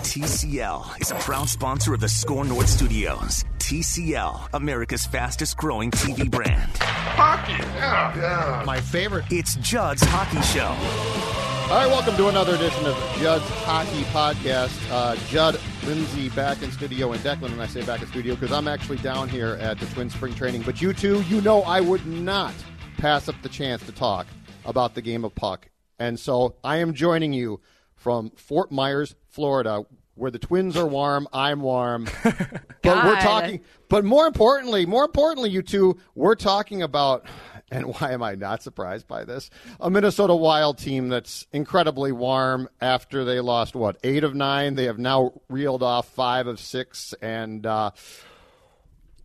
TCL is a proud sponsor of the SKOR North Studios. TCL, America's fastest growing TV brand. Hockey, yeah, yeah. My favorite. It's Judd's Hockey Show. All right, welcome to another edition of Judd's Hockey Podcast. Uh, Judd Lindsay back in studio, and Declan, and I say back in studio because I'm actually down here at the Twin Spring Training. But you two, you know, I would not pass up the chance to talk about the game of puck, and so I am joining you from Fort Myers, Florida, where the Twins are warm, I'm warm. but we're talking. But more importantly, more importantly, you two, we're talking about. And why am I not surprised by this? A Minnesota Wild team that's incredibly warm after they lost what eight of nine. They have now reeled off five of six, and uh,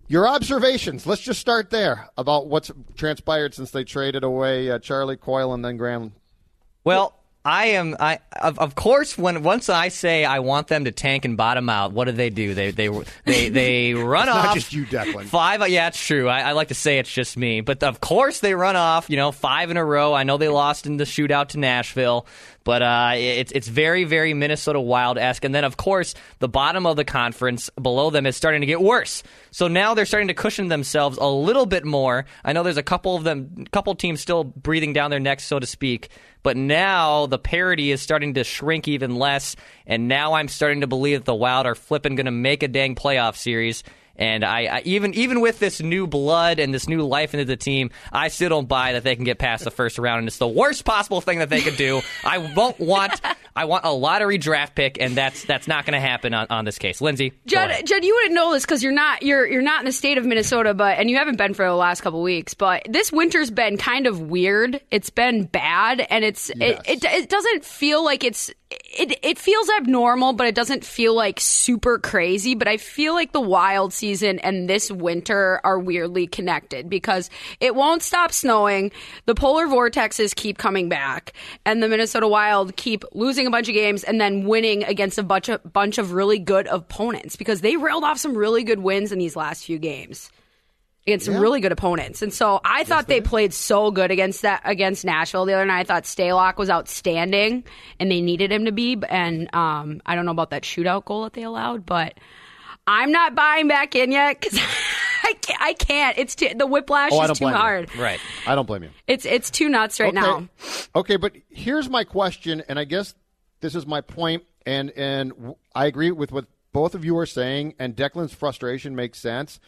your observations. Let's just start there about what's transpired since they traded away uh, Charlie Coyle and then Graham. Well, I am. I of, of course when once I say I want them to tank and bottom out, what do they do? They they they they run off. Not just you, Declan. Five. Yeah, it's true. I, I, like to say it's just me, but of course they run off. You know, five in a row. I know they lost in the shootout to Nashville, but uh, it's it's very very Minnesota Wild esque. And then of course the bottom of the conference below them is starting to get worse. So now they're starting to cushion themselves a little bit more. I know there's a couple of them, couple teams still breathing down their necks, so to speak. But now the parity is starting to shrink even less, and now I'm starting to believe that the Wild are flipping going to make a dang playoff series. And I, I, even even with this new blood and this new life into the team, I still don't buy that they can get past the first round. And it's the worst possible thing that they could do. I won't want I want a lottery draft pick, and that's that's not going to happen on, on this case. Lindsay, Judd, Judd, you wouldn't know this because you're not you're you're not in the state of Minnesota, but and you haven't been for the last couple weeks. But this winter's been kind of weird. It's been bad, and it's Yes. it, it it doesn't feel like it's it it feels abnormal, but it doesn't feel like super crazy. But I feel like the wild season and this winter are weirdly connected because it won't stop snowing. The polar vortexes keep coming back, and the Minnesota Wild keep losing a bunch of games and then winning against a bunch of bunch of really good opponents because they railed off some really good wins in these last few games against some really good opponents. And so I thought they played so good against that against Nashville the other night. I thought Stalock was outstanding, and they needed him to be. And um, I don't know about that shootout goal that they allowed, but I'm not buying back in yet because I can't, I can't. It's too, the whiplash Oh, is too blame you. hard. right? I don't blame you. It's it's too nuts right okay. now. Okay, but here's my question, and I guess this is my point, and and I agree with what both of you are saying, and Declan's frustration makes sense.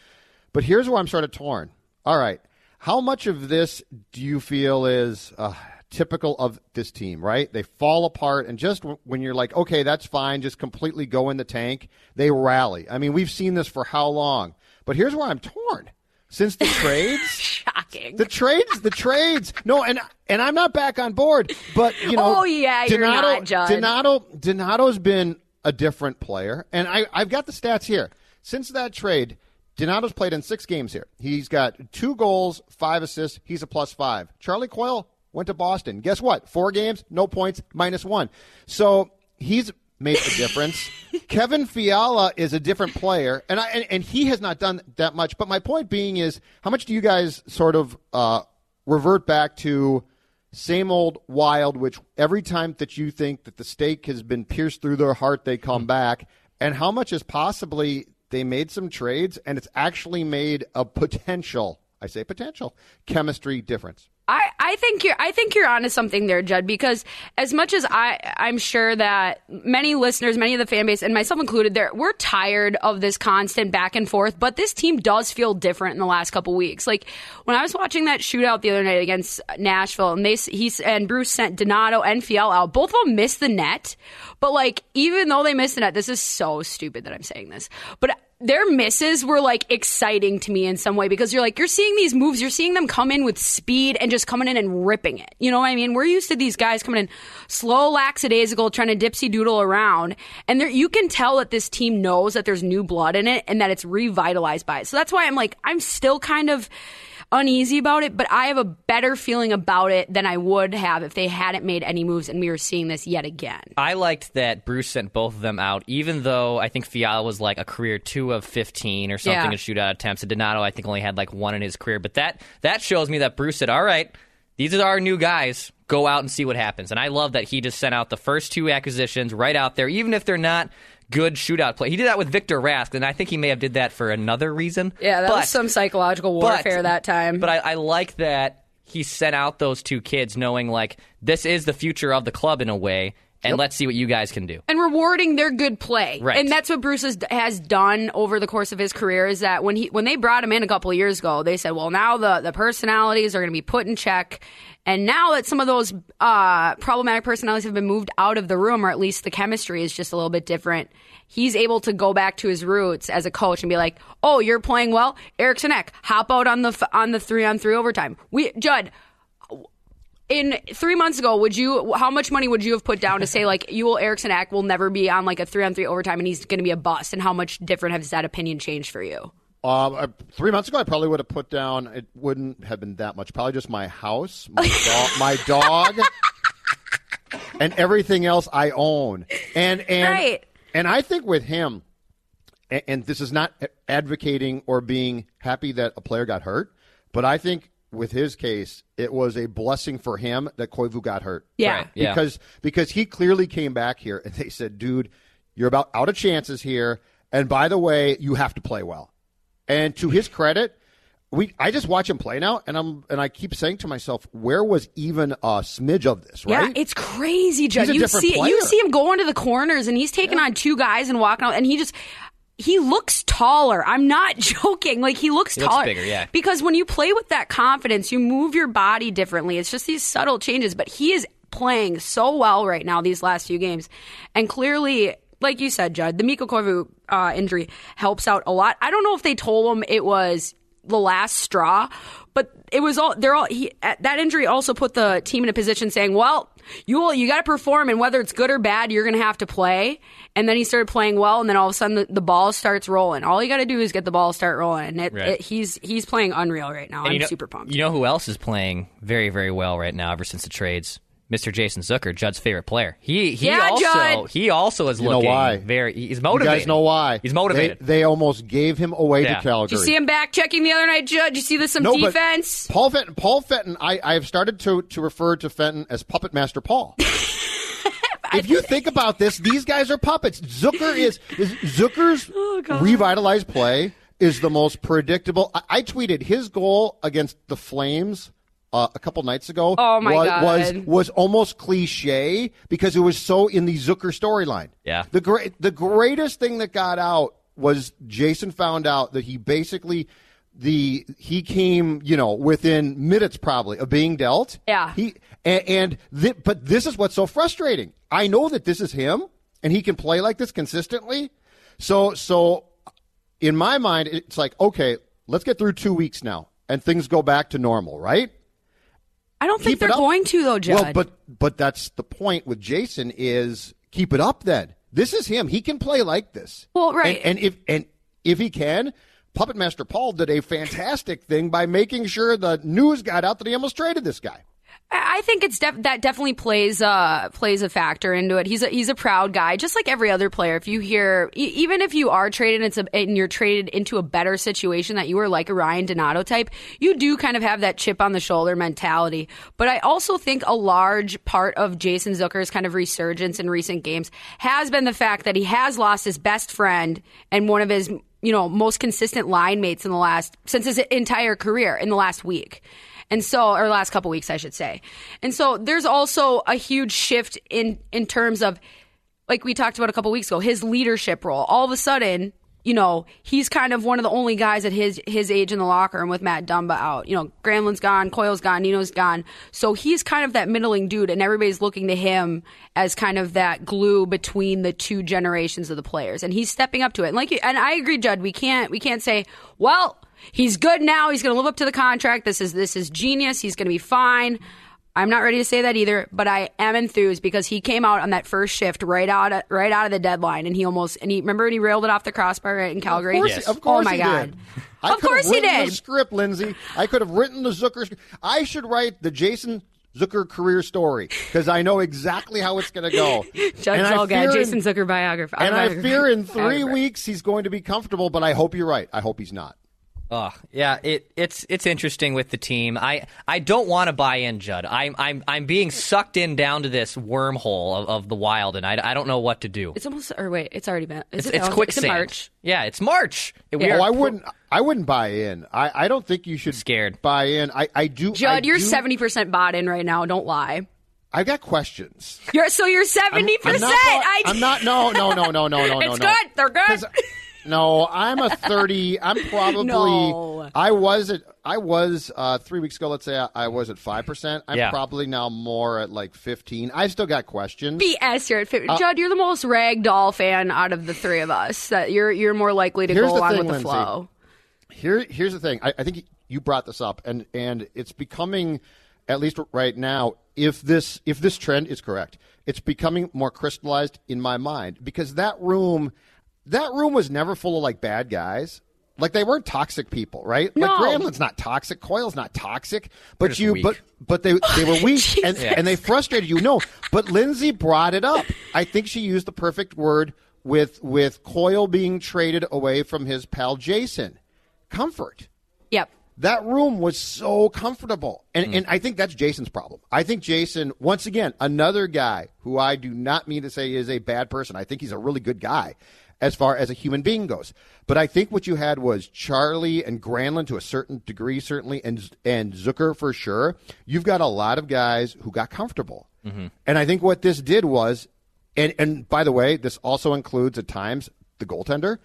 But here's where I'm sort of torn. All right, how much of this do you feel is uh, typical of this team? Right, they fall apart, and just w- when you're like, okay, that's fine, just completely go in the tank, they rally. I mean, we've seen this for how long? But here's where I'm torn. Since the trades, Shocking. the trades, the trades. No, and and I'm not back on board. But you know, Oh, yeah, you're Donato, not, Judd. Donato, Donato's been a different player, and I I've got the stats here. Since that trade, Donato's played in six games here. He's got two goals, five assists. He's a plus five. Charlie Coyle went to Boston. Guess what? Four games, no points, minus one. So he's made a difference. Kevin Fiala is a different player, and I and, and he has not done that much. But my point being is, how much do you guys sort of uh, revert back to same old wild? Which every time that you think that the stake has been pierced through their heart, they come back. And how much is possibly they made some trades, and it's actually made a potential. I say potential chemistry difference. I, I think you're I think you're onto something there, Judd, because as much as I I'm sure that many listeners, many of the fan base, and myself included, there we're tired of this constant back and forth. But this team does feel different in the last couple weeks. Like when I was watching that shootout the other night against Nashville, and they he's and Bruce sent Donato and Fiala out. Both of them missed the net, but like even though they missed the net, this is so stupid that I'm saying this, but their misses were like exciting to me in some way because you're like you're seeing these moves. You're seeing them come in with speed and just coming in and ripping it. You know what i mean? We're used to these guys coming in slow lackadaisical trying to dipsy doodle around. And there, you can tell that this team knows that there's new blood in it and that it's revitalized by it. So that's why i'm like i'm still kind of uneasy about it, but I have a better feeling about it than I would have if they hadn't made any moves and we were seeing this yet again. I liked that Bruce sent both of them out, even though I think Fiala was like a career two of 15 or something Yeah. in shootout attempts. And Donato, I think, only had like one in his career. But that, that shows me that Bruce said, all right, these are our new guys. Go out and see what happens. And I love that he just sent out the first two acquisitions right out there, even if they're not good shootout play. He did that with Victor Rask, and I think he may have did that for another reason. Yeah, that But- was some psychological but- warfare that time. But I, I like that he sent out those two kids knowing like this is the future of the club in a way, and let's see what you guys can do. and rewarding their good play. Right. And that's what Bruce has, has done over the course of his career is that when he when they brought him in a couple of years ago, they said, well, now the, the personalities are going to be put in check. And now that some of those uh, problematic personalities have been moved out of the room, or at least the chemistry is just a little bit different, he's able to go back to his roots as a coach and be like, "Oh, you're playing well, Eriksson Ek, hop out on the on the three on three overtime." We Judd, in three months ago, would you? How much money would you have put down to say like you will Eriksson Ek will never be on like a three on three overtime and he's going to be a bust? And how much different has that opinion changed for you? Um, uh, three months ago, I probably would have put down. It wouldn't have been that much. Probably just my house, my, dog, my dog, and everything else I own. And and Right. and I think with him, and, and this is not advocating or being happy that a player got hurt, but I think with his case, it was a blessing for him that Koivu got hurt. Yeah. Right. Yeah. because because he clearly came back here and they said, "Dude, you're about out of chances here, and by the way, you have to play well." And to his credit, we I just watch him play now, and I'm and I keep saying to myself, "Where was even a smidge of this?" Right? Yeah, it's crazy, Judd. He's a You different see, you see him going to the corners, and he's taking on two guys and walking out, and he just. He looks taller. I'm not joking. Like he looks He looks taller. bigger, yeah. Because when you play with that confidence, you move your body differently. It's just these subtle changes. But he is playing so well right now these last few games, and clearly, like you said, Judd, the Mikko Koivu uh, injury helps out a lot. I don't know if they told him it was the last straw, but it was all they're all he, that injury also put the team in a position saying, "Well, you will, you got to perform, and whether it's good or bad, you're going to have to play." And then he started playing well, and then all of a sudden the, the ball starts rolling. All you got to do is get the ball start rolling, it, Right. it, he's he's playing unreal right now. And I'm you know, super pumped. You know who else is playing very, very well right now ever since the trades? Mr. Jason Zucker, Judd's favorite player. He he Yeah, also Judd. he also is You know looking why? very he's motivated. you guys know why? He's motivated. They, they almost gave him away Yeah. to Calgary. Did you see him back checking the other night, Judd? Did you see this some No, but defense? Paul Fenton. Paul Fenton. I, I have started to to refer to Fenton as Puppet Master Paul. if you think about this, these guys are puppets. Zucker is, is Zucker's Oh, revitalized play is the most predictable. I, I tweeted his goal against the Flames. Uh, a couple nights ago, Oh, my was, God. was was almost cliche because it was so in the Zucker storyline. Yeah. the great the greatest thing that got out was Jason found out that he basically the he came you know within minutes probably of being dealt. Yeah. He and, and thi- but this is what's so frustrating. I know that this is him and he can play like this consistently. So so in my mind it's like okay, let's get through 2 weeks now and things go back to normal, right? I don't think they're going to though, Judd. Well, but but that's the point with Jason is keep it up. Then this is him. He can play like this. Well, right. And, and if and if he can, Puppet Master Paul did a fantastic thing by making sure the news got out that he almost traded this guy. I think it's def- that definitely plays uh plays a factor into it. He's a he's a proud guy, just like every other player. If you hear, e- even if you are traded, it's a, and you're traded into a better situation that you were like a Ryan Donato type, you do kind of have that chip on the shoulder mentality. But I also think a large part of Jason Zucker's kind of resurgence in recent games has been the fact that he has lost his best friend and one of his you know most consistent line mates in the last since his entire career in the last week. And so, or last couple weeks, I should say. And so, there's also a huge shift in in terms of, like we talked about a couple weeks ago, his leadership role. All of a sudden, you know, he's kind of one of the only guys at his his age in the locker room with Matt Dumba out. You know, Granlund's gone, Coyle's gone, Nino's gone. So he's kind of that middling dude, and everybody's looking to him as kind of that glue between the two generations of the players, and he's stepping up to it. And like, and I agree, Judd. We can't we can't say, well, he's good now. He's going to live up to the contract. This is this is genius. He's going to be fine. I'm not ready to say that either, but I am enthused because he came out on that first shift right out of, right out of the deadline, and he almost and he remember when he railed it off the crossbar right in Calgary. Of course, Yes. of course oh my he god. did. I Of could course have he written did. the script, Lindsay. I could have written the Zucker. script. I should write the Jason Zucker career story because I know exactly how it's going to go. Judge And I Zulgad, fear Jason Zucker biography. And I fear in three biography. weeks he's going to be comfortable, but I hope you're right. I hope he's not. Oh, yeah, it, it's it's interesting with the team. I, I don't want to buy in, Judd. I'm I'm I'm being sucked in down to this wormhole of, of the wild, and I, I don't know what to do. It's almost or wait, it's already been. Is It's, it, it's oh, quicksand. It's in March. Yeah, it's March. We Yeah. are Oh, I wouldn't. I wouldn't buy in. I, I don't think you should Scared. buy in. I, I do. Judd, I you're seventy percent bought in right now. Don't lie. I got questions. You're so you're I'm- seventy I'm percent. I. I'm not. No, no, no, no, no, no, no. It's no. good. They're good. 'Cause- No, I'm a 30. I'm probably. No. I was at. I was uh, three weeks ago. Let's say I, I was at five percent. I'm Yeah. probably now more at like 15. I still got questions. BS here at 50. Uh, Judd, you're the most ragdoll fan out of the three of us. That you're you're more likely to go along thing, with the Lindsay. flow. Here, here's the thing. I, I think you brought this up, and and it's becoming, at least right now, if this if this trend is correct, it's becoming more crystallized in my mind because that room, that room was never full of like bad guys. Like they weren't toxic people, right? No. Like Granlund's not toxic, Coyle's not toxic, but you, weak. but but they they were weak and Jesus. and they frustrated you. No, but Lindsay brought it up. I think she used the perfect word with with Coyle being traded away from his pal Jason comfort. Yep. That room was so comfortable. And, hmm. and I think that's Jason's problem. I think Jason, once again, another guy who I do not mean to say is a bad person. I think he's a really good guy as far as a human being goes. But I think what you had was Charlie and Granlund to a certain degree, certainly, and, and Zucker for sure. You've got a lot of guys who got comfortable. Mm-hmm. And I think what this did was, and, and by the way, this also includes at times the goaltender.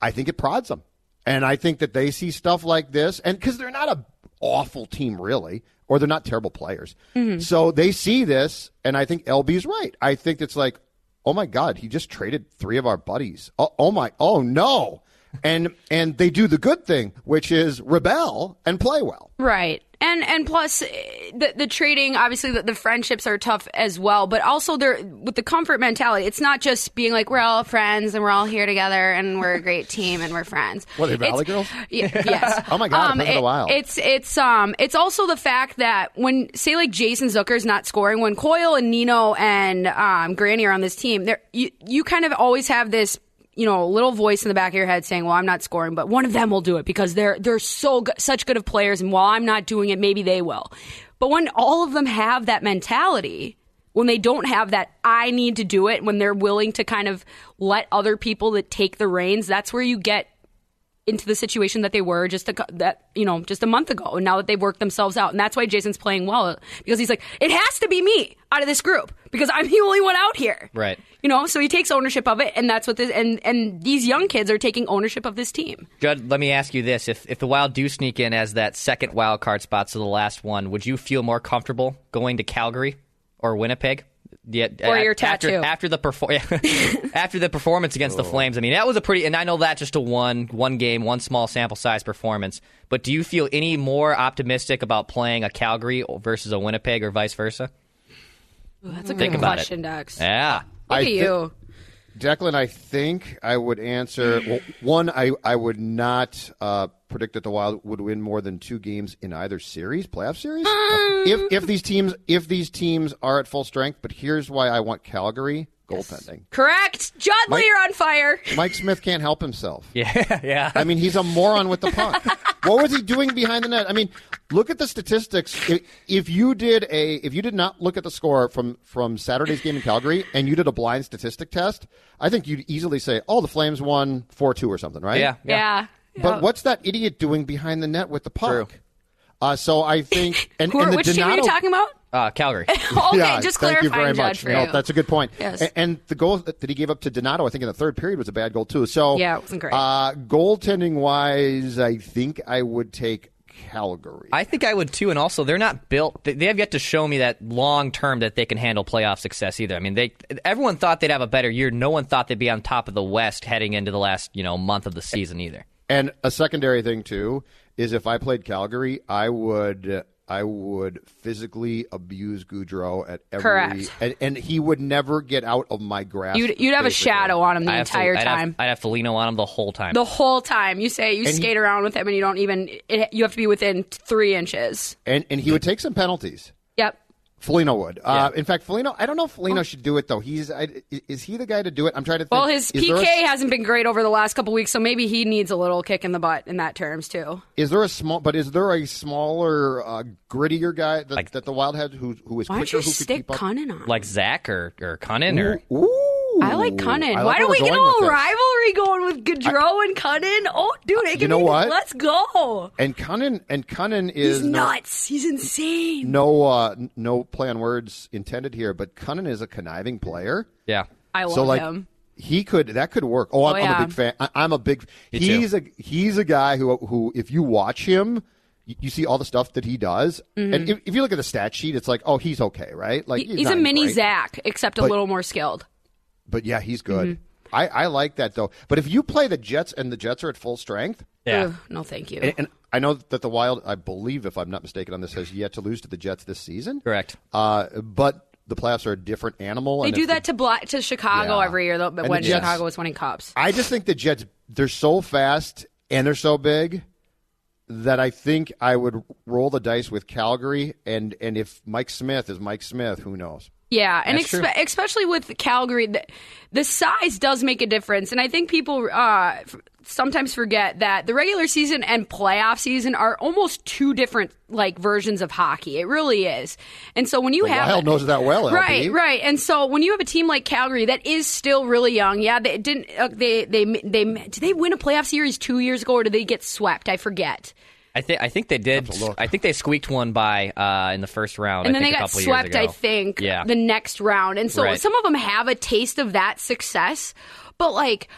I think it prods them. And I think that they see stuff like this, and because they're not a awful team really, or they're not terrible players, mm-hmm. so they see this, and I think LB's right. I think it's like, oh my god, he just traded three of our buddies. Oh, oh my, oh no, and and they do the good thing, which is rebel and play well. Right. And and plus eh, the the trading obviously the, the friendships are tough as well, but also they're with the comfort mentality. It's not just being like we're all friends and we're all here together and we're a great team and we're friends. What, they Valley Girls? Yes. Oh my God, Um, it's a while. It's it's um it's also the fact that when say like Jason Zucker's not scoring, when Coyle and Nino and um Granny are on this team, there you you kind of always have this you know, a little voice in the back of your head saying, "Well, I'm not scoring, but one of them will do it because they're they're so good, such good of players, and while I'm not doing it, maybe they will." But when all of them have that mentality, when they don't have that I need to do it, when they're willing to kind of let other people that take the reins, that's where you get into the situation that they were just a, that you know just a month ago and now that they've worked themselves out and that's why Jason's playing well because he's like it has to be me out of this group because I'm the only one out here Right. You know so he takes ownership of it and that's what this and and these young kids are taking ownership of this team Judd, let me ask you this: if if the Wild do sneak in as that second wild card spot, so the last one, would you feel more comfortable going to Calgary or Winnipeg? Yeah, Or a- your after, tattoo. after the perfor- after the performance against the Flames. I mean, that was a pretty, and I know that just a one one game, one small sample size performance. But do you feel any more optimistic about playing a Calgary versus a Winnipeg, or vice versa? that's a Think good about question Dex Yeah, look I at thi- you Declan, I think I would answer. Well, one, I, I would not uh, predict that the Wild would win more than two games in either series, playoff series. if if these teams if these teams are at full strength, but here's why I want Calgary goaltending. correct Judd Mike- you're on fire Mike Smith can't help himself. yeah, yeah. I mean, he's a moron with the puck. what was he doing behind the net? I mean, look at the statistics. If, if you did a, if you did not look at the score from from Saturday's game in Calgary and you did a blind statistic test, I think you'd easily say, "Oh, the Flames won four two or something," right? yeah, yeah, But what's that idiot doing behind the net with the puck? True. Uh, so I think and, Who, and the which team are you talking about? Uh, Calgary. okay, yeah, just thank you very much. for No, you. that's a good point. Yes. A- And the goal that he gave up to Donato, I think in the third period was a bad goal too. So Yeah, it wasn't great. Uh, goaltending wise, I think I would take Calgary. I think I would too, and also they're not built. They they have yet to show me that long term that they can handle playoff success either. I mean, they everyone thought they'd have a better year. No one thought they'd be on top of the West heading into the last you know month of the season either. And a secondary thing too is if I played Calgary, I would uh, I would physically abuse Gaudreau at every Correct. and, and he would never get out of my grasp. You'd, you'd have a shadow on him the I have entire I'd time. Have, I'd have to Foligno on him the whole time. the whole time. You say you And he- skate around with him and you don't even, it, you have to be within three inches. and and he would take some penalties. Yep. Foligno would. Uh, in fact, Foligno. I don't know if Foligno should do it though. He's I, is he the guy to do it? I'm trying to think. Well, his is there a- PK hasn't been great over the last couple weeks, so maybe he needs a little kick in the butt in that terms too. Is there a small? But is there a smaller, uh, grittier guy that, Like- that the Wild had who who is Why don't you who stick keep? Kunin on? like Zach or or Kunin or Ooh, I like Kunin. I Why like don't we get a going little rivalry going with Gaudreau and Kunin? Oh, dude, it You can know be- what? Let's go. And Kunin and Kunin is He's no- nuts. He's insane. No, uh, no play on words intended here, but Kunin is a conniving player. yeah. I love so like him. he could that could work. Oh, I'm, Oh, I'm a big fan. I, I'm a big. Me too. he's a he's a guy who who if you watch him. You you see all the stuff that he does, and if, if you look at the stat sheet, it's like, oh, he's okay, right? Like Mm-hmm. He- He's a mini great, Zach, except a But- little more skilled. But yeah, he's good. Mm-hmm. I, I like that though. But if you play the Jets and the Jets are at full strength, Yeah. Ugh, no, thank you. and, and I know that the Wild, I believe, if I'm not mistaken on this, has yet to lose to the Jets this season. Correct. Uh, but the playoffs are a different animal. they and do if the- that to Black to Chicago Yeah. every year, though. But And when Jets- Chicago was winning cups, I just think the Jets they're so fast and they're so big that I think I would roll the dice with Calgary and and if Mike Smith is Mike Smith, who knows? Yeah, and expe- especially with Calgary, the, the size does make a difference. And I think people uh, f- sometimes forget that the regular season and playoff season are almost two different like versions of hockey. It really is. And so when you The have Wild knows that well, LP. Right, right. And so when you have a team like Calgary that is still really young, yeah, they didn't uh, they they they did they win a playoff series 2 years ago or did they get swept? I forget. I think I think they did. Look. I think they squeaked one by uh, in the first round. and I then think they a got swept, I think, Yeah. the next round. And so Right. some of them have a taste of that success, but like.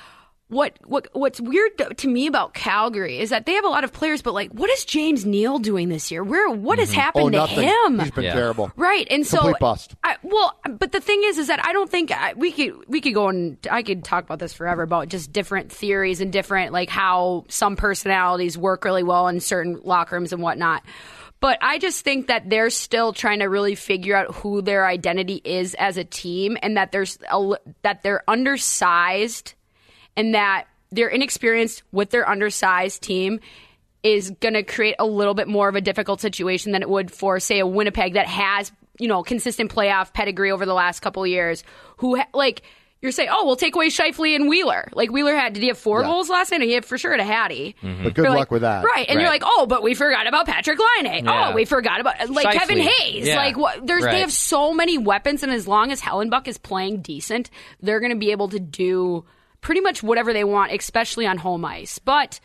What what what's weird to me about Calgary is that they have a lot of players, but like, what is James Neal doing this year? Where what has mm-hmm. Oh, happened to nothing. him? He's been Yeah. terrible. Right, and so bust. I, well, but the thing is, is that I don't think I, we could we could go and I could talk about this forever about just different theories and different like how some personalities work really well in certain locker rooms and whatnot. But I just think that they're still trying to really figure out who their identity is as a team, and that there's a, that they're undersized, and that they're inexperienced with their undersized team is going to create a little bit more of a difficult situation than it would for, say, a Winnipeg that has, you know, consistent playoff pedigree over the last couple of years. Who, ha- like, you're saying, oh, we'll take away Scheifele and Wheeler. Like, Wheeler had, did he have four Yeah. goals last night? He had for sure had a Hattie. Mm-hmm. But good You're luck like- with that. Right. And you're like, oh, but we forgot about Patrik Laine. Yeah. Oh, we forgot about, like, Scheifele. Kevin Hayes. Yeah. Like, what, there's, Right. they have so many weapons, and as long as Hellebuyck is playing decent, they're going to be able to do pretty much whatever they want, especially on home ice. But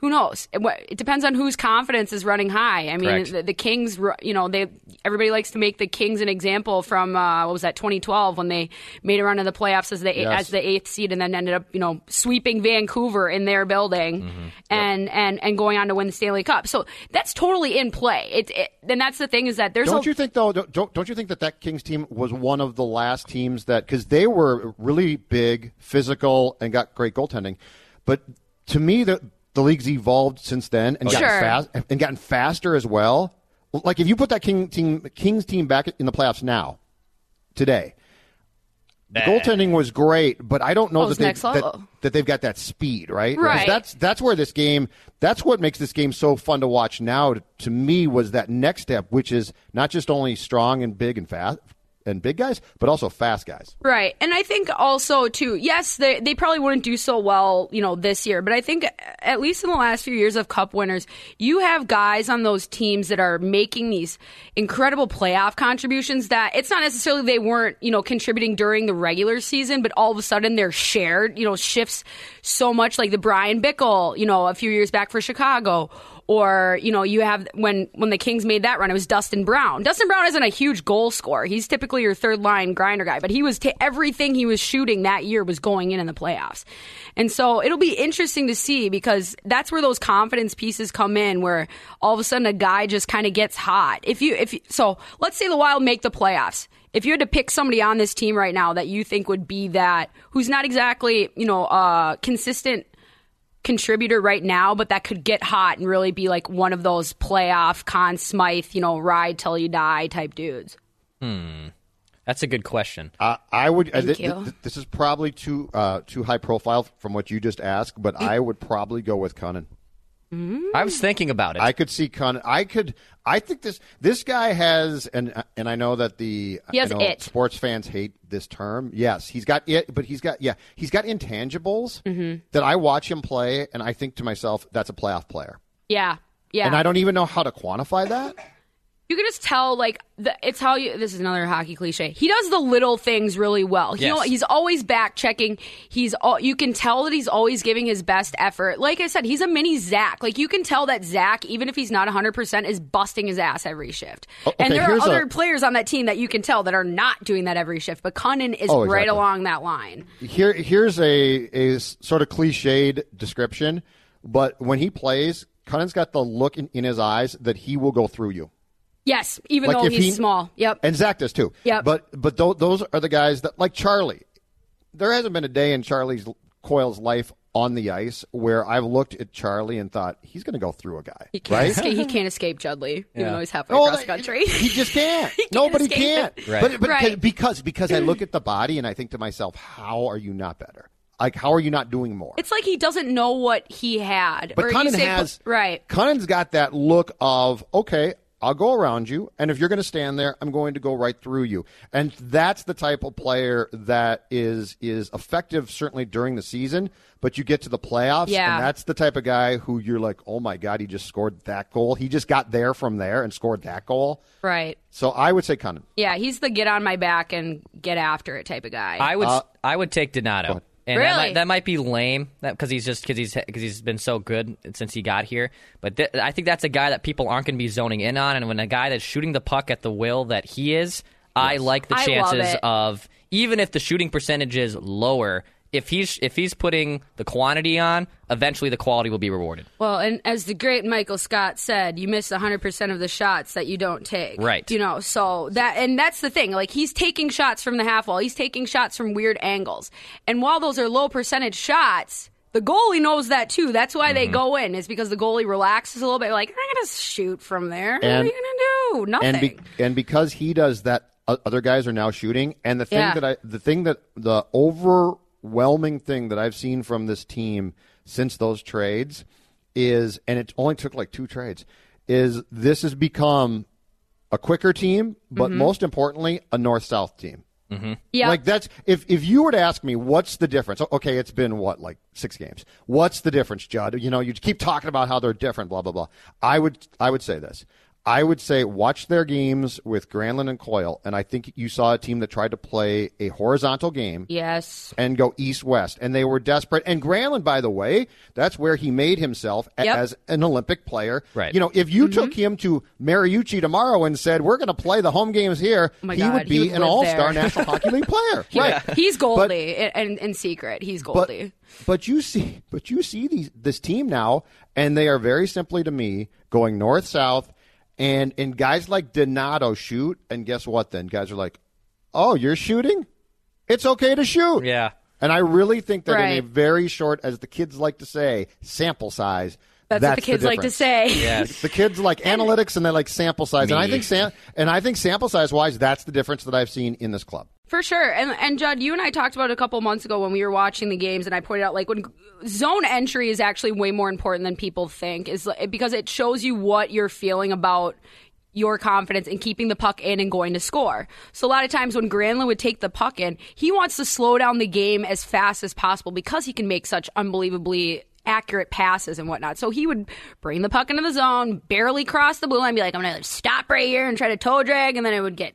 who knows? It, depends on whose confidence is running high. I mean, the, the Kings, you know, they everybody likes to make the Kings an example from uh, what was that 2012 when they made a run in the playoffs as the Yes. as the eighth seed and then ended up, you know, sweeping Vancouver in their building Mm-hmm. and and and going on to win the Stanley Cup. So that's totally in play. It, it then that's the thing is that there's Don't a, you think though? Don't, don't don't you think that that Kings team was one of the last teams that because they were really big, physical, and got great goaltending, but to me the the league's evolved since then and gotten Sure. fast and gotten faster as well. Like if you put that King team Kings team back in the playoffs now, today, the goaltending was great, but I don't know Oh, that, they, that, that they've got that speed, right? Right. That's that's where this game. That's what makes this game so fun to watch now. To me, was that next step, which is not just only strong and big and fast and big guys, but also fast guys. Right. And I think also too, yes, they they probably wouldn't do so well, you know, this year, but I think at least in the last few years of cup winners, you have guys on those teams that are making these incredible playoff contributions that it's not necessarily they weren't, you know, contributing during the regular season, but all of a sudden they're shared, you know, shifts so much like the Bryan Bickell, you know, a few years back for Chicago. Or you know, you have when when the Kings made that run, it was Dustin Brown. Dustin Brown isn't a huge goal scorer. He's typically your third line grinder guy, but he was t- everything he was shooting that year was going in in the playoffs. And so it'll be interesting to see because that's where those confidence pieces come in, where all of a sudden a guy just kind of gets hot. If you if you, so, let's say the Wild make the playoffs if you had to pick somebody on this team right now that you think would be that who's not exactly you know uh consistent contributor right now but that could get hot and really be like one of those playoff Conn Smythe you know ride till you die type dudes That's a good question. Uh, I would. uh, Thank th- you. th- this is probably too uh, too high profile from what you just asked, but I would probably go with Kunin. I was thinking about it. I could see Kunin. I could. I think this this guy has, and and I know that the He has know it. sports fans hate this term. Yes, he's got it, but he's got yeah, he's got intangibles Mm-hmm. that I watch him play, and I think to myself, that's a playoff player, yeah yeah and I don't even know how to quantify that. You can just tell like the, it's how you this is another hockey cliche. He does the little things really well. Yes. he's always back checking. He's all, you can tell that he's always giving his best effort. Like i said he's a mini zach. Like you can tell that zach even if he's not 100% is busting his ass every shift. Oh, and there are other a- players on that team that you can tell that are not doing that every shift but Kunin is Oh, right along that line. Here, here's a, a sort of cliched description, but when he plays, Kunin's got the look in, in his eyes that he will go through you. Yes even Like though he's he- small yep And Zach does too. Yep. But but tho- those are the guys that like Charlie. There hasn't been a day in Charlie's Coyle's life on the ice where I've looked at Charlie and thought he's going to go through a guy, he can't, right? escape, he can't escape Judley, even though he's halfway Oh, across the that- country. He just can't. He can't Nobody escape can't. Right. But, but Right. because because I look at the body and I think to myself, how are you not better? Like how are you not doing more? It's like he doesn't know what he had. But or you Kunin say- has right. Kunin's got that look of okay, I'll go around you, and if you're going to stand there, I'm going to go right through you. And that's the type of player that is is effective certainly during the season. But you get to the playoffs, Yeah. and that's the type of guy who you're like, oh my god, he just scored that goal. He just got there from there and scored that goal. Right. So I would say Kunin. Yeah, he's the get on my back and get after it type of guy. I would Uh, I would take Donato. And that, might, that might be lame because he's just because he's because he's been so good since he got here. But th- I think that's a guy that people aren't going to be zoning in on. And when a guy that's shooting the puck at the will that he is, I like the chances of even if the shooting percentage is lower. If he's if he's putting the quantity on, eventually the quality will be rewarded. well, and as the great Michael Scott said, you miss 100% of the shots that you don't take. Right. You know, so that, and that's the thing. Like, he's taking shots from the half wall, he's taking shots from weird angles. And while those are low percentage shots, the goalie knows that too. That's why Mm-hmm. they go in, is because the goalie relaxes a little bit. Like, I'm going to shoot from there. what are And- you going to do? Nothing. and be, and because he does that, other guys are now shooting. And the thing Yeah. that I, the thing that the overwhelming thing that I've seen from this team since those trades is, and it only took like two trades, is this has become a quicker team, but Mm-hmm. most importantly, a north south team. yeah. Like that's if if you were to ask me what's the difference? Okay, it's been what like six games. What's the difference, Judd? You know, you keep talking about how they're different, blah blah blah. I would I would say this. I would say watch their games with Granlund and Coyle, and I think you saw a team that tried to play a horizontal game yes. and go east west, and they were desperate. And Granlund, by the way, that's where he made himself Yep. as an Olympic player. Right. You know, if you Mm-hmm. took him to Mariucci tomorrow and said we're going to play the home games here, Oh he God, would be he would an all-star. National Hockey League player. right. He's Goldy in, in secret. He's But Goldy. but you see but you see these this team now, and they are very simply to me going north south, and and guys like Donato shoot, and guess what? Then guys are like, oh, you're shooting, it's okay to shoot. Yeah. And I really think that in a very short, as the kids like to say, sample size. That's, what the kids like to say. Yes. The kids like analytics and they like sample size, and I think sam- and I think sample size wise, that's the difference that I've seen in this club. For sure. And and Judd, you and I talked about a couple months ago when we were watching the games and I pointed out like when zone entry is actually way more important than people think is because it shows you what you're feeling about your confidence in keeping the puck in and going to score. So a lot of times when Granlund would take the puck in, he wants to slow down the game as fast as possible because he can make such unbelievably accurate passes and whatnot. So he would bring the puck into the zone, barely cross the blue line, be like, I'm gonna stop right here and try to toe drag, and then it would get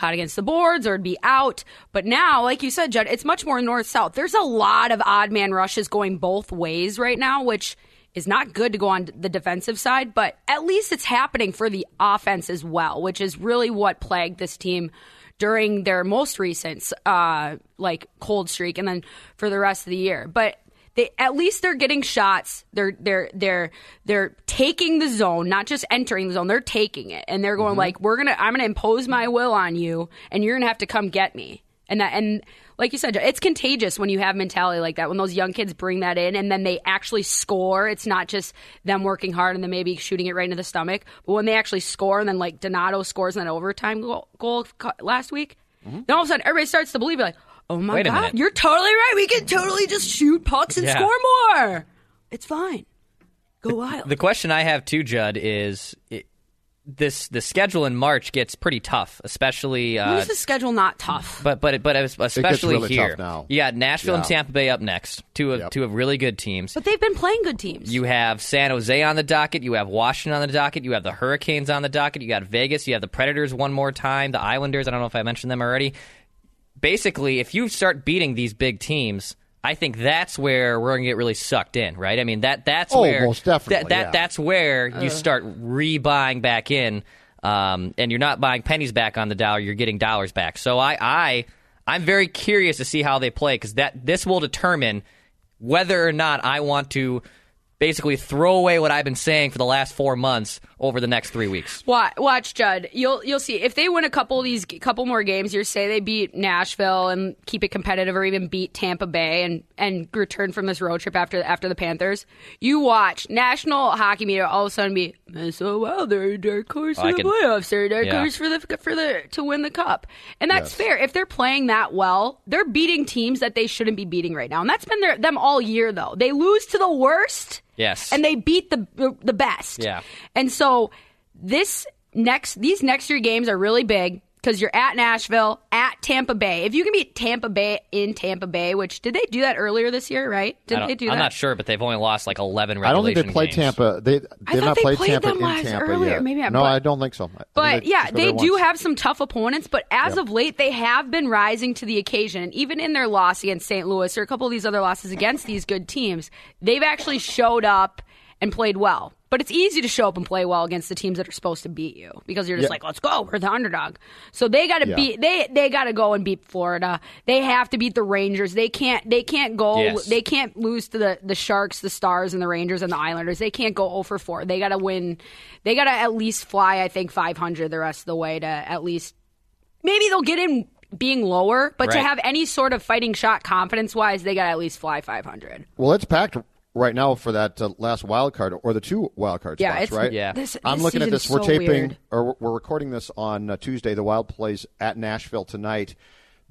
caught against the boards or it'd be out. But now, like you said, Judd, it's much more north south. There's a lot of odd man rushes going both ways right now, which is not good to go on the defensive side, but at least it's happening for the offense as well, which is really what plagued this team during their most recent uh, like cold streak and then for the rest of the year. But they at least they're getting shots. They're they're they're they're taking the zone, not just entering the zone. They're taking it, and they're going mm-hmm. like, "We're gonna, I'm gonna impose my will on you, and you're gonna have to come get me." And that, and like you said, it's contagious when you have mentality like that. When those young kids bring that in, and then they actually score. It's not just them working hard and then maybe shooting it right into the stomach, but when they actually score, and then like Donato scores in that overtime goal, goal last week, mm-hmm. then all of a sudden everybody starts to believe like, "Oh my Wait a god, minute. you're totally right. We can totally just shoot pucks and Yeah. score more. It's fine. Go wild." The question I have too, Judd, is it, this the schedule in March gets pretty tough, especially. when Uh, is the schedule not tough? but but but especially really here. tough now. You got Nashville and Tampa Bay up next, two of Yep. two of really good teams. But they've been playing good teams. You have San Jose on the docket. You have Washington on the docket. You have the Hurricanes on the docket. You got Vegas. You have the Predators one more time. The Islanders. I don't know if I mentioned them already. Basically, if you start beating these big teams, I think that's where we're going to get really sucked in, right? I mean that that's Oh, where most definitely, that, that yeah. that's where you start rebuying back in, um, and you're not buying pennies back on the dollar. You're getting dollars back. So I I I'm very curious to see how they play because that this will determine whether or not I want to basically throw away what I've been saying for the last four months over the next three weeks. Watch, watch Judd. You'll you'll see if they win a couple of these couple more games. You say they beat Nashville and keep it competitive, or even beat Tampa Bay and and return from this road trip after after the Panthers. You watch national hockey media all of a sudden be so well they're a dark horse Oh, for I the can- playoffs. They're a dark Yeah. horse for the for the to win the cup, and that's fair. If they're playing that well, they're beating teams that they shouldn't be beating right now, and that's been their, them all year. Though they lose to the worst. Yes. And they beat the the, best. Yeah. And so this next these next three games are really big because you're at Nashville, at Tampa Bay. If you can beat Tampa Bay in Tampa Bay, which did they do that earlier this year, right? I Didn't don't- they do I'm not sure, but they've only lost like 11 I don't think they regulation played games. Tampa. They I did not they play played Tampa them in Tampa earlier. yet. Maybe I- no, but- I don't think so. I But they yeah, they do once. have some tough opponents, but as Yep. of late, they have been rising to the occasion. And even in their loss against St. Louis or a couple of these other losses against these good teams, they've actually showed up and played well. But it's easy to show up and play well against the teams that are supposed to beat you because you're just Yeah. like, let's go, we're the underdog. So they got to Yeah. beat they they got to go and beat Florida. They have to beat the Rangers. They can't they can't go Yes. they can't lose to the the Sharks, the Stars, and the Rangers and the Islanders. They can't go 0 for 4. They got to win. They got to at least fly, I think, 500 the rest of the way to at least. Maybe they'll get in being lower, but to have any sort of fighting shot confidence wise, they got to at least fly 500. Well, it's packed right now for that uh, last wild card or the two wild card Yeah, spots, it's right? Yeah. This, I'm this looking at this. We're so taping, weird. or we're recording this on uh, Tuesday. The Wild plays at Nashville tonight.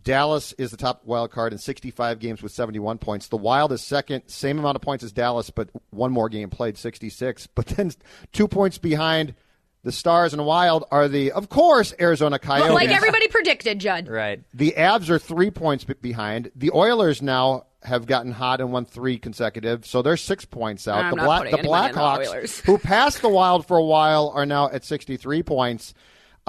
Dallas is the top wild card in 65 games with 71 points. The Wild is second, same amount of points as Dallas, but one more game played, 66. But then two points behind the Stars and Wild are the, of course, Arizona Coyotes. Like everybody predicted, Judd. Right. The Avs are three points behind. The Oilers now have gotten hot and won three consecutive, so they're six points out. I'm the Black, the Blackhawks, who passed the Wild for a while, are now at 63 points.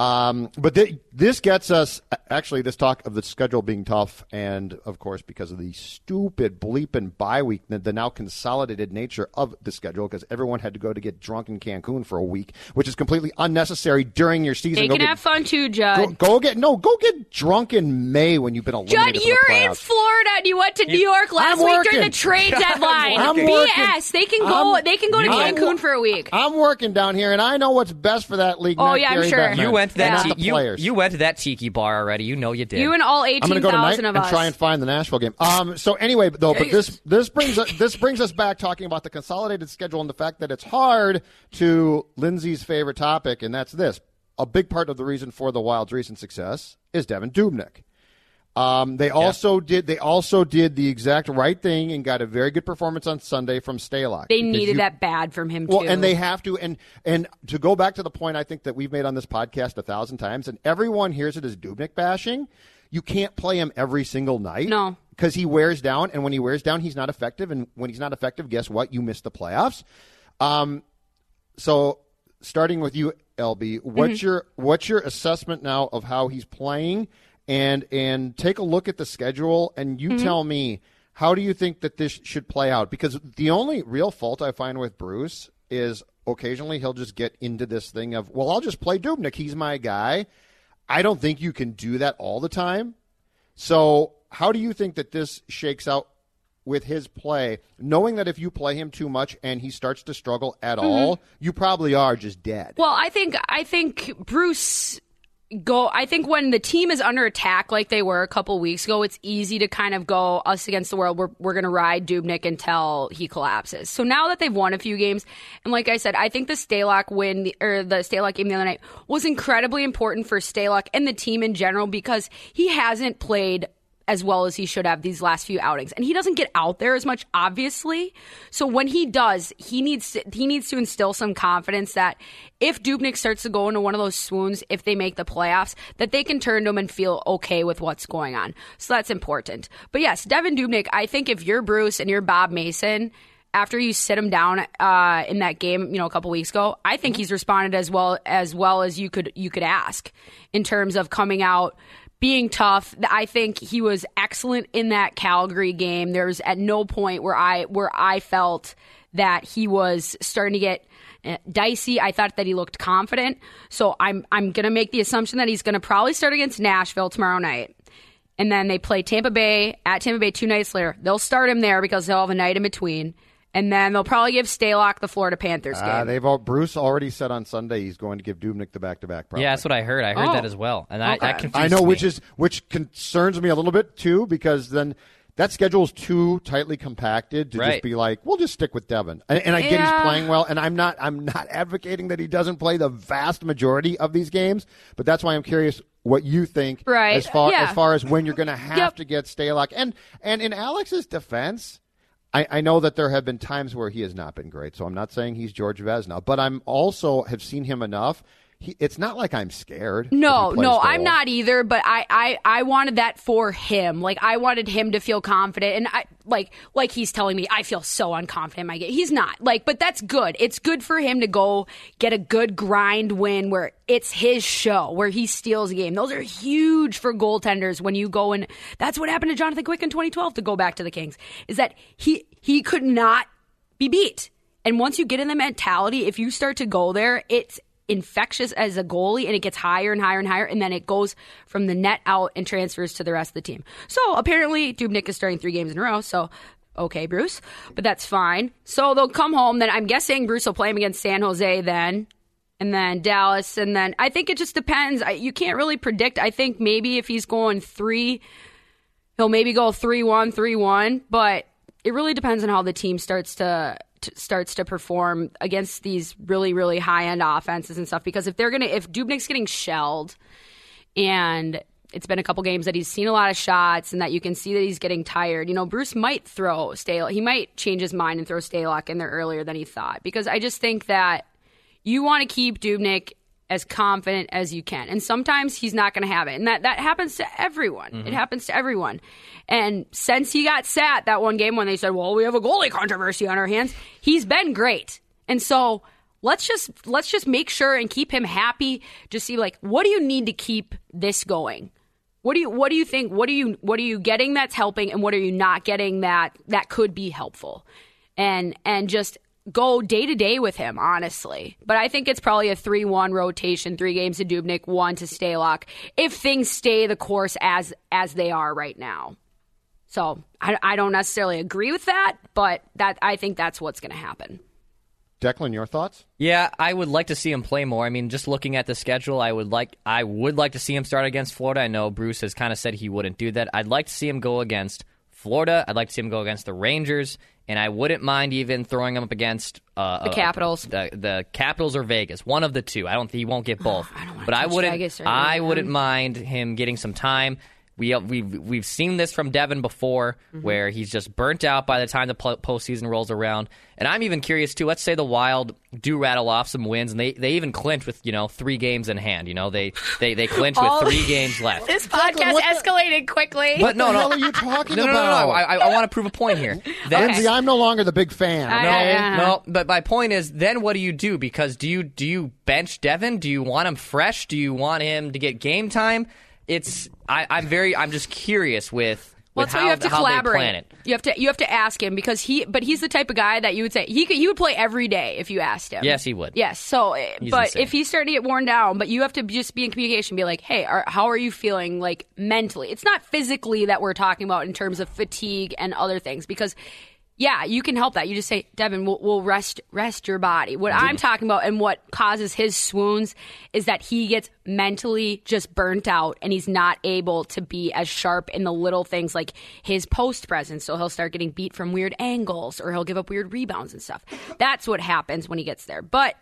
Um, but th- this gets us actually this talk of the schedule being tough, and of course because of the stupid bleeping bye week, the, the now consolidated nature of the schedule, because everyone had to go to get drunk in Cancun for a week, which is completely unnecessary during your season. They Go can get- have fun too, Go, Judd. go get no. Go get drunk in May when you've been eliminated. Judd, from the you're in. Florida and you went to New York last I'm week during the trade deadline. I'm BS. They can go. I'm- they can go to I'm- Cancun for a week. I'm working down here, and I know what's best for that league. Oh, yeah, I'm sure. You went to that not ti- you, you went to that tiki bar already. You know you did. you and all I'm going to eighteen go tonight thousand and of us. try and find the Nashville game. Um. So anyway, though, but this this brings us this brings us back talking about the consolidated schedule and the fact that it's hard to Lindsay's favorite topic, and that's this. A big part of the reason for the Wild's recent success is Devan Dubnyk. Um, they also did. They also did the exact right thing and got a very good performance on Sunday from Stalock. they needed you- that bad from him Well, too. and they have to, and and to go back to the point I think that we've made on this podcast a thousand times, and everyone hears it as Dubnyk bashing. You can't play him every single night, No. because he wears down, and when he wears down, he's not effective, and when he's not effective, guess what? You miss the playoffs. Um, so starting with you, LB, what's Mm-hmm. your what's your assessment now of how he's playing, and and take a look at the schedule, and you Mm-hmm. tell me How do you think that this should play out? Because the only real fault I find with Bruce is occasionally he'll just get into this thing of, well, I'll just play Dubnyk. He's my guy. I don't think you can do that all the time. So, how do you think that this shakes out with his play, knowing that if you play him too much and he starts to struggle at all, you probably are just dead? Well, I think I think Bruce go I think when the team is under attack like they were a couple weeks ago, it's easy to kind of go us against the world. We're we're gonna ride Dubnyk until he collapses. So now that they've won a few games, and like I said, I think the Stalock win or the Stalock game the other night was incredibly important for Stalock and the team in general because he hasn't played as well as he should have these last few outings. And he doesn't get out there as much, obviously. So when he does, he needs to, he needs to instill some confidence that if Dubnyk starts to go into one of those swoons, if they make the playoffs, that they can turn to him and feel okay with what's going on. So that's important. But yes, Devan Dubnyk, I think if you're Bruce and you're Bob Mason, after you sit him down uh, in that game, you know, a couple weeks ago, I think he's responded as well as well as you could you could ask in terms of coming out being tough. I think he was excellent in that Calgary game. There's at no point where I where I felt that he was starting to get uh, dicey. I thought that he looked confident. So I'm I'm going to make the assumption that he's going to probably start against Nashville tomorrow night. And then they play Tampa Bay at Tampa Bay two nights later. They'll start him there because they'll have a night in between. And then they'll probably give Stalock the Florida Panthers game. Uh, they've all, Bruce already said on Sunday he's going to give Dubnyk the back to back. Yeah, that's what I heard. I heard Oh. that as well, and I, that confused I know, me. which is which concerns me a little bit too, because then that schedule is too tightly compacted to just be like, we'll just stick with Devan. And, and I get he's playing well, and I'm not I'm not advocating that he doesn't play the vast majority of these games, but that's why I'm curious what you think Right. as far Yeah. as far as when you're going to have Yep. to get Stalock. And and in Alex's defense. I, I know that there have been times where he has not been great, so I'm not saying he's Georges Vezina, but I'm also have seen him enough. He, it's not like I'm scared. No, no, I'm not either. But I, I, I wanted that for him. Like I wanted him to feel confident, and I like, like he's telling me, I feel so unconfident. in My game. He's not like, but that's good. It's good for him to go get a good grind win where it's his show, where he steals a game. Those are huge for goaltenders when you go and. That's what happened to Jonathan Quick in 2012. To go back to the Kings, is that he he could not be beat. And once you get in the mentality, if you start to go there, it's infectious as a goalie and it gets higher and higher and higher and then it goes from the net out and transfers to the rest of the team. So apparently Dubnyk is starting three games in a row, so okay, Bruce, but that's fine. So they'll come home, then I'm guessing Bruce will play him against San Jose then. And then Dallas, and then I think it just depends. I, you can't really predict. I think maybe if he's going three, he'll maybe go 3-1 3-1 but it really depends on how the team starts to, to starts to perform against these really really high end offenses and stuff because if they're to if Dubnyk's getting shelled and it's been a couple games that he's seen a lot of shots and that you can see that he's getting tired. You know, Bruce might throw Stalock. He might change his mind and throw Stalock in there earlier than he thought because I just think that you want to keep Dubnik as confident as you can. And sometimes he's not going to have it. And that, that happens to everyone. It mm-hmm. happens to everyone. And since he got sat that one game when they said, well, we have a goalie controversy on our hands, he's been great. And so let's just let's just make sure and keep him happy. Just see like what do you need to keep this going? What do you what do you think? What are you what are you getting that's helping and what are you not getting that that could be helpful? And and just go day to day with him, honestly. But I think it's probably a 3 1 rotation, three games to Dubnyk, one to Stalock, if things stay the course as as they are right now. So I, I don't necessarily agree with that, but that I think that's what's going to happen. Declan, your thoughts? Yeah, I would like to see him play more. I mean, just looking at the schedule, I would like I would like to see him start against Florida. I know Bruce has kind of said he wouldn't do that. I'd like to see him go against Florida. I'd like to see him go against the Rangers, and I wouldn't mind even throwing him up against uh, The uh, Capitals. the the Capitals or Vegas, one of the two. I don't think he won't get both. I don't but I wouldn't. I wouldn't mind him getting some time. We we've we've seen this from Devan before, Mm-hmm. where he's just burnt out by the time the postseason rolls around. And I'm even curious too. Let's say the Wild do rattle off some wins, and they, they even clinch with you know three games in hand. You know they they they clinch with three games left. This podcast what the- escalated quickly. But no, What the no, hell are you talking no, no, no, about? no, I, I, I want to prove a point here. That's, Lindsay, I'm no longer the big fan. I- Okay? I- no, but my point is, then what do you do? Because do you do you bench Devan? Do you want him fresh? Do you want him to get game time? It's I, I'm very I'm just curious with Well, that's why how, you have to collaborate. You have to you have to ask him because he but he's the type of guy that you would say he could, he would play every day if you asked him. Yes, he would. Yes. So, eh, He's but insane. if he's starting to get worn down, but you have to just be in communication, be like, hey, are, how are you feeling like mentally? It's not physically that we're talking about in terms of fatigue and other things because. Yeah, you can help that. You just say, Devan, we'll, we'll rest rest your body. What I'm talking about and what causes his swoons is that he gets mentally just burnt out and he's not able to be as sharp in the little things like his post presence. So he'll start getting beat from weird angles or he'll give up weird rebounds and stuff. That's what happens when he gets there. But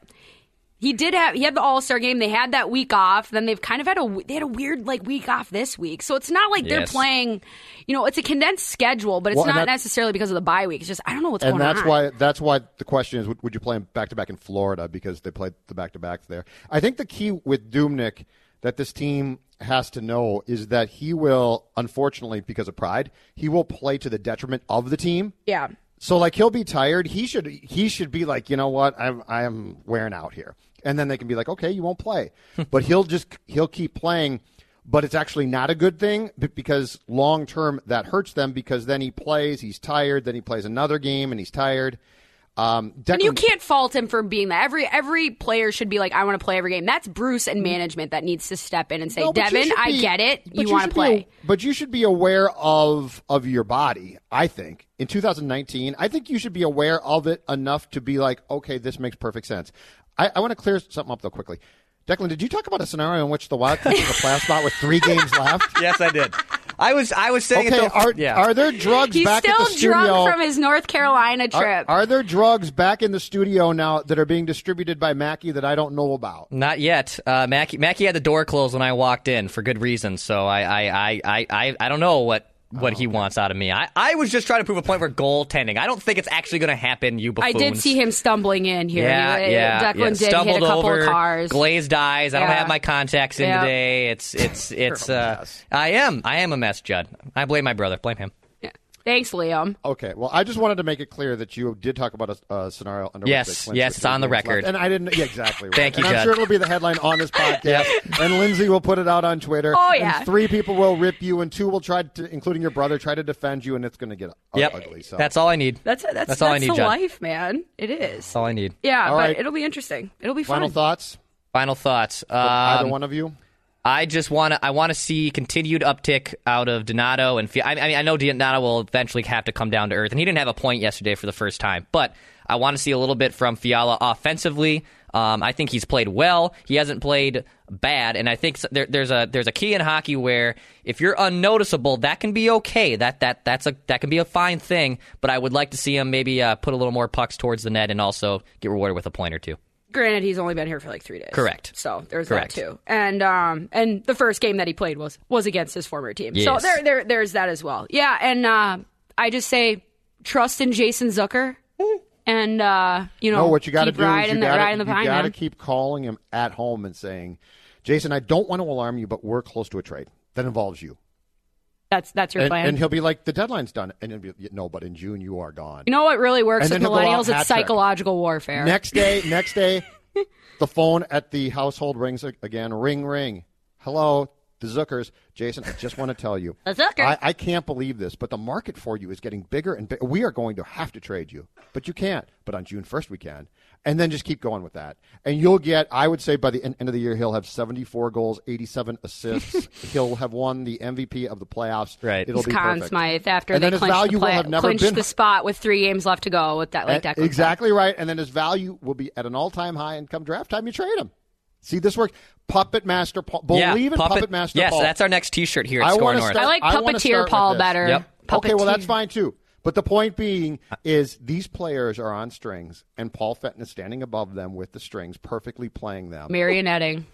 he did have he had the All Star game. They had that week off. Then they've kind of had a they had a weird like week off this week. So it's not like they're playing. You know, it's a condensed schedule, but it's Well, not that- necessarily because of the bye week. It's just I don't know what's and going on. that's why that's why the question is would, would you play him back to back in Florida because they played the back to back there. I think the key with Dubnyk that this team has to know is that he will unfortunately because of pride he will play to the detriment of the team. Yeah. So like he'll be tired. He should he should be like, you know what, I'm I'm wearing out here. And then they can be like, okay, you won't play. but he'll just he'll keep playing. But it's actually not a good thing because long term that hurts them because then he plays, he's tired, then he plays another game and he's tired. Um, And you can't fault him for being that. Every every player should be like, I want to play every game. That's Bruce and management that needs to step in and say, No, Devan, should I get it. but You want to play. a- but you should be aware of of your body. I think in 2019, I think you should be aware of it enough to be like, okay, this makes perfect sense. I, I want to clear something up though quickly. Declan, did you talk about a scenario in which the Wildcats have a playoff spot with three games left? Yes, I did. I was I was saying Okay, it though. are, yeah. are there drugs He's back still at the studio? drunk from his North Carolina trip. are there drugs back in the studio now that are being distributed by Mackey that I don't know about? Not yet. Uh, Mackie, Mackie had the door closed when I walked in for good reason. So I, I, I, I, I, I don't know what what he wants out of me. I, I was just trying to prove a point for goaltending. I don't think it's actually going to happen. You I did see him stumbling in here. Yeah, He- yeah. Declan yeah. did Stumbled hit a couple over, of cars. Glazed eyes. I don't have my contacts in Yeah. today. It's it's it's. uh. I am. I am a mess, Judd. I blame my brother. Blame him. Yeah. Thanks, Liam. Okay, well, I just wanted to make it clear that you did talk about a, a scenario under Yes, which they yes, it's on the games left. record. and I didn't. Yeah, exactly. Right. Thank you, and I'm Judd. sure it'll be the headline on this podcast, and Lindsay will put it out on Twitter. Oh, and yeah. three people will rip you, and two will try to, including your brother, try to defend you, and it's going to get Yep. ugly. So That's all I need. That's that's That's all I need, the Judd. life, man. It is. That's all I need. Yeah, All but right. it'll be interesting. It'll be fun. final thoughts. Final thoughts. from either Um, one of you. I just want to. I want to see continued uptick out of Donato and. I, I mean, I know Donato will eventually have to come down to earth, and he didn't have a point yesterday for the first time. But I want to see a little bit from Fiala offensively. Um, I think he's played well. He hasn't played bad, and I think there, there's a there's a key in hockey where if you're unnoticeable, that can be okay. That that that's a that can be a fine thing. But I would like to see him maybe uh, put a little more pucks towards the net and also get rewarded with a point or two. Granted, he's only been here for like three days. Correct. So there's Correct. that too. And um and the first game that he played was was against his former team. So there there there's that as well. Yeah, and uh, I just say trust in Jason Zucker. And uh, you know, No, what you got to do is you the, got to pine, you got to man. keep calling him at home and saying, "Jason, I don't want to alarm you, but we're close to a trade that involves you." That's that's your And, plan. and he'll be like, "The deadline's done," and he'll be, "No, but in June you are gone." you know what really works with then he'll go out millennials? It's psychological warfare. Next day, next day, the phone at the household rings again. Ring, ring. Hello, the Zuckers. Jason, I just want to tell you. The Zucker. I, I can't believe this, but the market for you is getting bigger and bigger. We are going to have to trade you, but you can't. But on June 1st, we can. And then just keep going with that. And you'll get, I would say by the en- end of the year, he'll have 74 goals, 87 assists. he'll have won the MVP of the playoffs. Right. It'll He's be Conn perfect. Smythe after And they then clinched, value the, will play- have never clinched been the spot with three games left to go with that like eh, Declan exactly right. And then his value will be at an all time high, and come draft time, you trade him. See, this works. Puppet Master Paul. Believe in Puppet, Master Yes, Paul. that's our next T-shirt here at I SKOR wanna North. start- I like puppeteer start Paul better. Yep. Okay, well, that's fine too. But the point being is these players are on strings, and Paul Fenton is standing above them with the strings, perfectly playing them. Marionetting.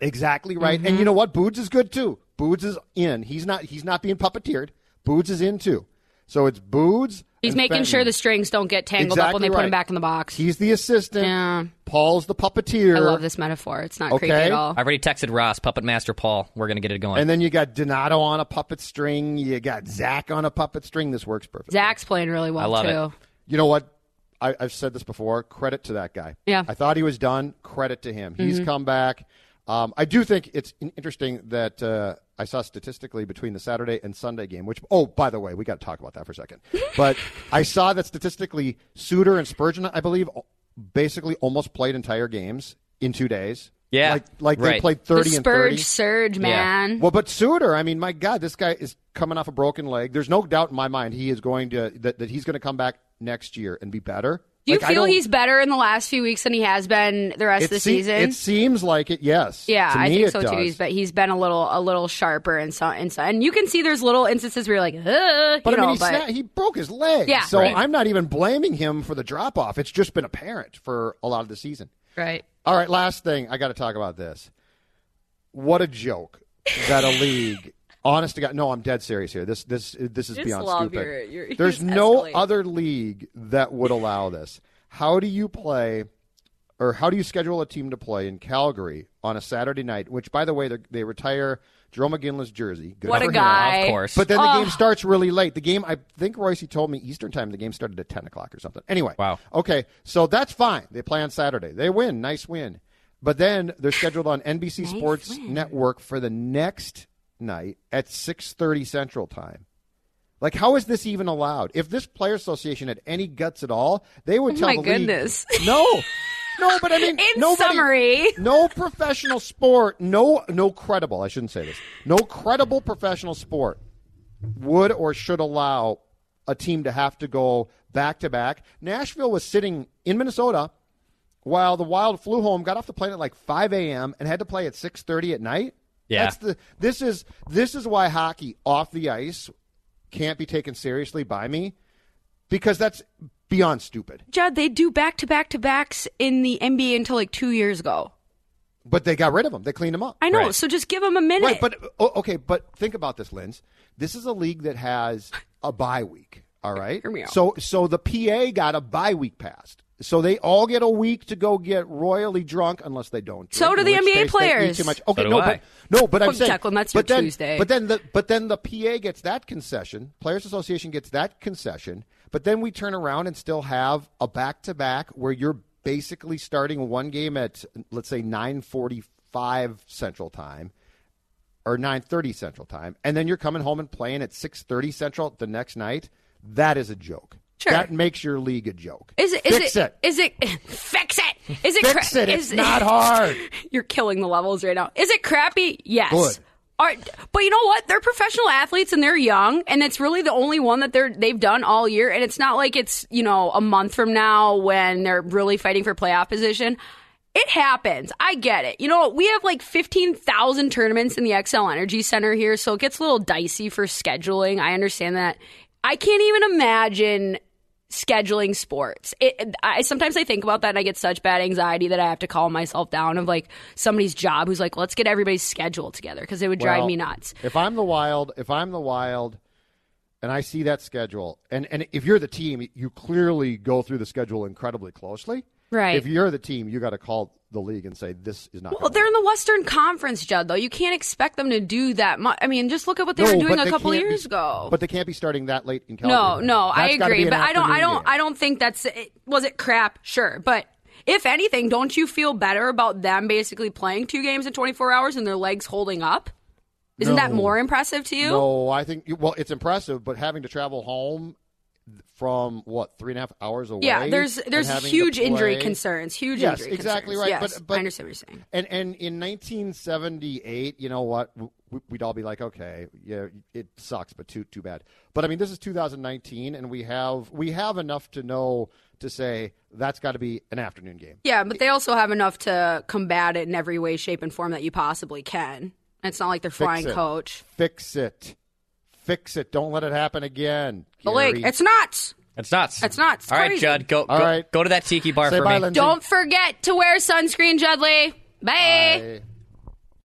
Exactly right. Mm-hmm. And you know what? Boods is good too. Boods is in. He's not. He's not being puppeteered. Boods is in too. So it's Boods. He's making Fenton. sure the strings don't get tangled up when Exactly they put him back in the box. He's the assistant. Yeah. Paul's the puppeteer. I love this metaphor. It's not creepy at all. I've already texted Ross, Puppet Master Paul. We're gonna get it going. And then you got Donato on a puppet string. You got Zach on a puppet string. This works perfectly. Zach's playing really well I love too. You know what? I, I've said this before. Credit to that guy. Yeah. I thought he was done. Credit to him. He's come back. Um, I do think it's interesting that uh, I saw statistically between the Saturday and Sunday game, which, oh, by the way, we got to talk about that for a second. But I saw that statistically, Suter and Spurgeon, I believe, basically almost played entire games in two days. Yeah, Like, like they right. played The 30 and 30. Spurge surge, man. Well, but Suter, I mean, my God, this guy is coming off a broken leg. There's no doubt in my mind he is going to that, that he's going to come back next year and be better. Do you Like, feel he's better in the last few weeks than he has been the rest of the se- season? It seems like it. Yes. yeah, To I me, think so does. too. He's been, he's been a little a little sharper and so and so, and you can see there's little instances where you're like, uh, But you I mean, know, he, but sna- he broke his leg. Yeah. So Right. I'm not even blaming him for the drop off. It's just been apparent for a lot of the season. right. All right, last thing. I got to talk about this. What a joke that a league. Honest to God, no, I'm dead serious here. This this this is Just beyond love stupid. your- your- you There's just no escalate. other league that would allow this. How do you play, or how do you schedule a team to play in Calgary on a Saturday night? Which, by the way, they- they retire Jarome Iginla's jersey. Good What for a him. guy. Of course. But then the Oh. game starts really late. The game, I think Royce told me Eastern time. The game started at ten o'clock or something. Anyway, Wow. Okay, so that's fine. They play on Saturday. They win. Nice win. But then they're scheduled on NBC Sports Network for the next night at six thirty Central Time. Like, how is this even allowed? If this player association had any guts at all, they would Oh tell my the league- goodness. No, no. But I mean, In nobody, summary. no professional sport, no, no credible. I shouldn't say this. No credible professional sport would or should allow a team to have to go back to back. Nashville was sitting in Minnesota while the Wild flew home, got off the plane at like 5 a.m. and had to play at 6:30 at night. Yeah. That's the this is this is why hockey off the ice can't be taken seriously by me because that's beyond stupid. Judd, they do back to back to backs in the NBA until like two years ago. But they got rid of them. They cleaned them up. I know, Right. so just give them a minute. Right, but oh, okay, but think about this, Linz. This is a league that has a bye week. All right. Hear me out. So so the PA got a bye week passed. So they all get a week to go get royally drunk, unless they don't. So do the which NBA case players. Too much. Okay, So no, I. but no, but I'm saying, Declan, that's your but then, Tuesday. But then the but then the PA gets that concession. Players Association gets that concession. But then we turn around and still have a back to back where you're basically starting one game at let's say 9:45 Central Time or 9:30 Central Time, and then you're coming home and playing at 6:30 Central the next night. That is a joke. Sure. That makes your league a joke. is it? Is Fix it? Is it? Fix it. Is it? Fix cra- it. It's is- not hard. You're killing the levels right now. Is it crappy? Yes. Good. Are, but you know what? They're professional athletes and they're young, and it's really the only one that they're they've done all year. And it's not like it's you know a month from now when they're really fighting for playoff position. It happens. I get it. You know, we have like 15,000 tournaments in the Xcel Energy Center here, so it gets a little dicey for scheduling. I understand that. I can't even imagine scheduling sports. It, I sometimes I think about that and I get such bad anxiety that I have to calm myself down of like somebody's job who's like, let's get everybody's schedule together because it would drive Well, me nuts. If I'm the Wild, if I'm the Wild, and I see that schedule, and and if you're the team, you clearly go through the schedule incredibly closely. Right. If you're the team, you got to call the league and say this is not. Well, they're in the Western Conference, Judd. Though you can't expect them to do that much. I mean, just look at what they No, were doing a couple can't be- years ago. But they can't be starting that late in California. no, Calgary. no, I That's be agree, but I don't, I don't, game. I don't think that's. It, was it crap? Sure, but if anything, don't you feel better about them basically playing two games in 24 hours and their legs holding up? Isn't that more impressive to you? No, I think well, it's impressive, but having to travel home from what three and a half hours away. Yeah, there's there's huge injury concerns. Huge Yes, injury exactly concerns. right. Yes, But- but- I understand what you're saying. And and in 1978, you know what? We'd all be like, okay, yeah, it sucks, but too too bad. But I mean, this is 2019, and we have we have enough to know to say that's got to be an afternoon game. Yeah, but they also have enough to combat it in every way, shape, and form that you possibly can. It's not like they're flying coach. Fix it, fix it. Don't let it happen again. The league, Gary. it's nuts. It's nuts. It's nuts. It's All right, crazy. Judd, go All go, right. go to that tiki bar Say for bye, me. Lindsay. Don't forget to wear sunscreen, Judley. Bye. Bye.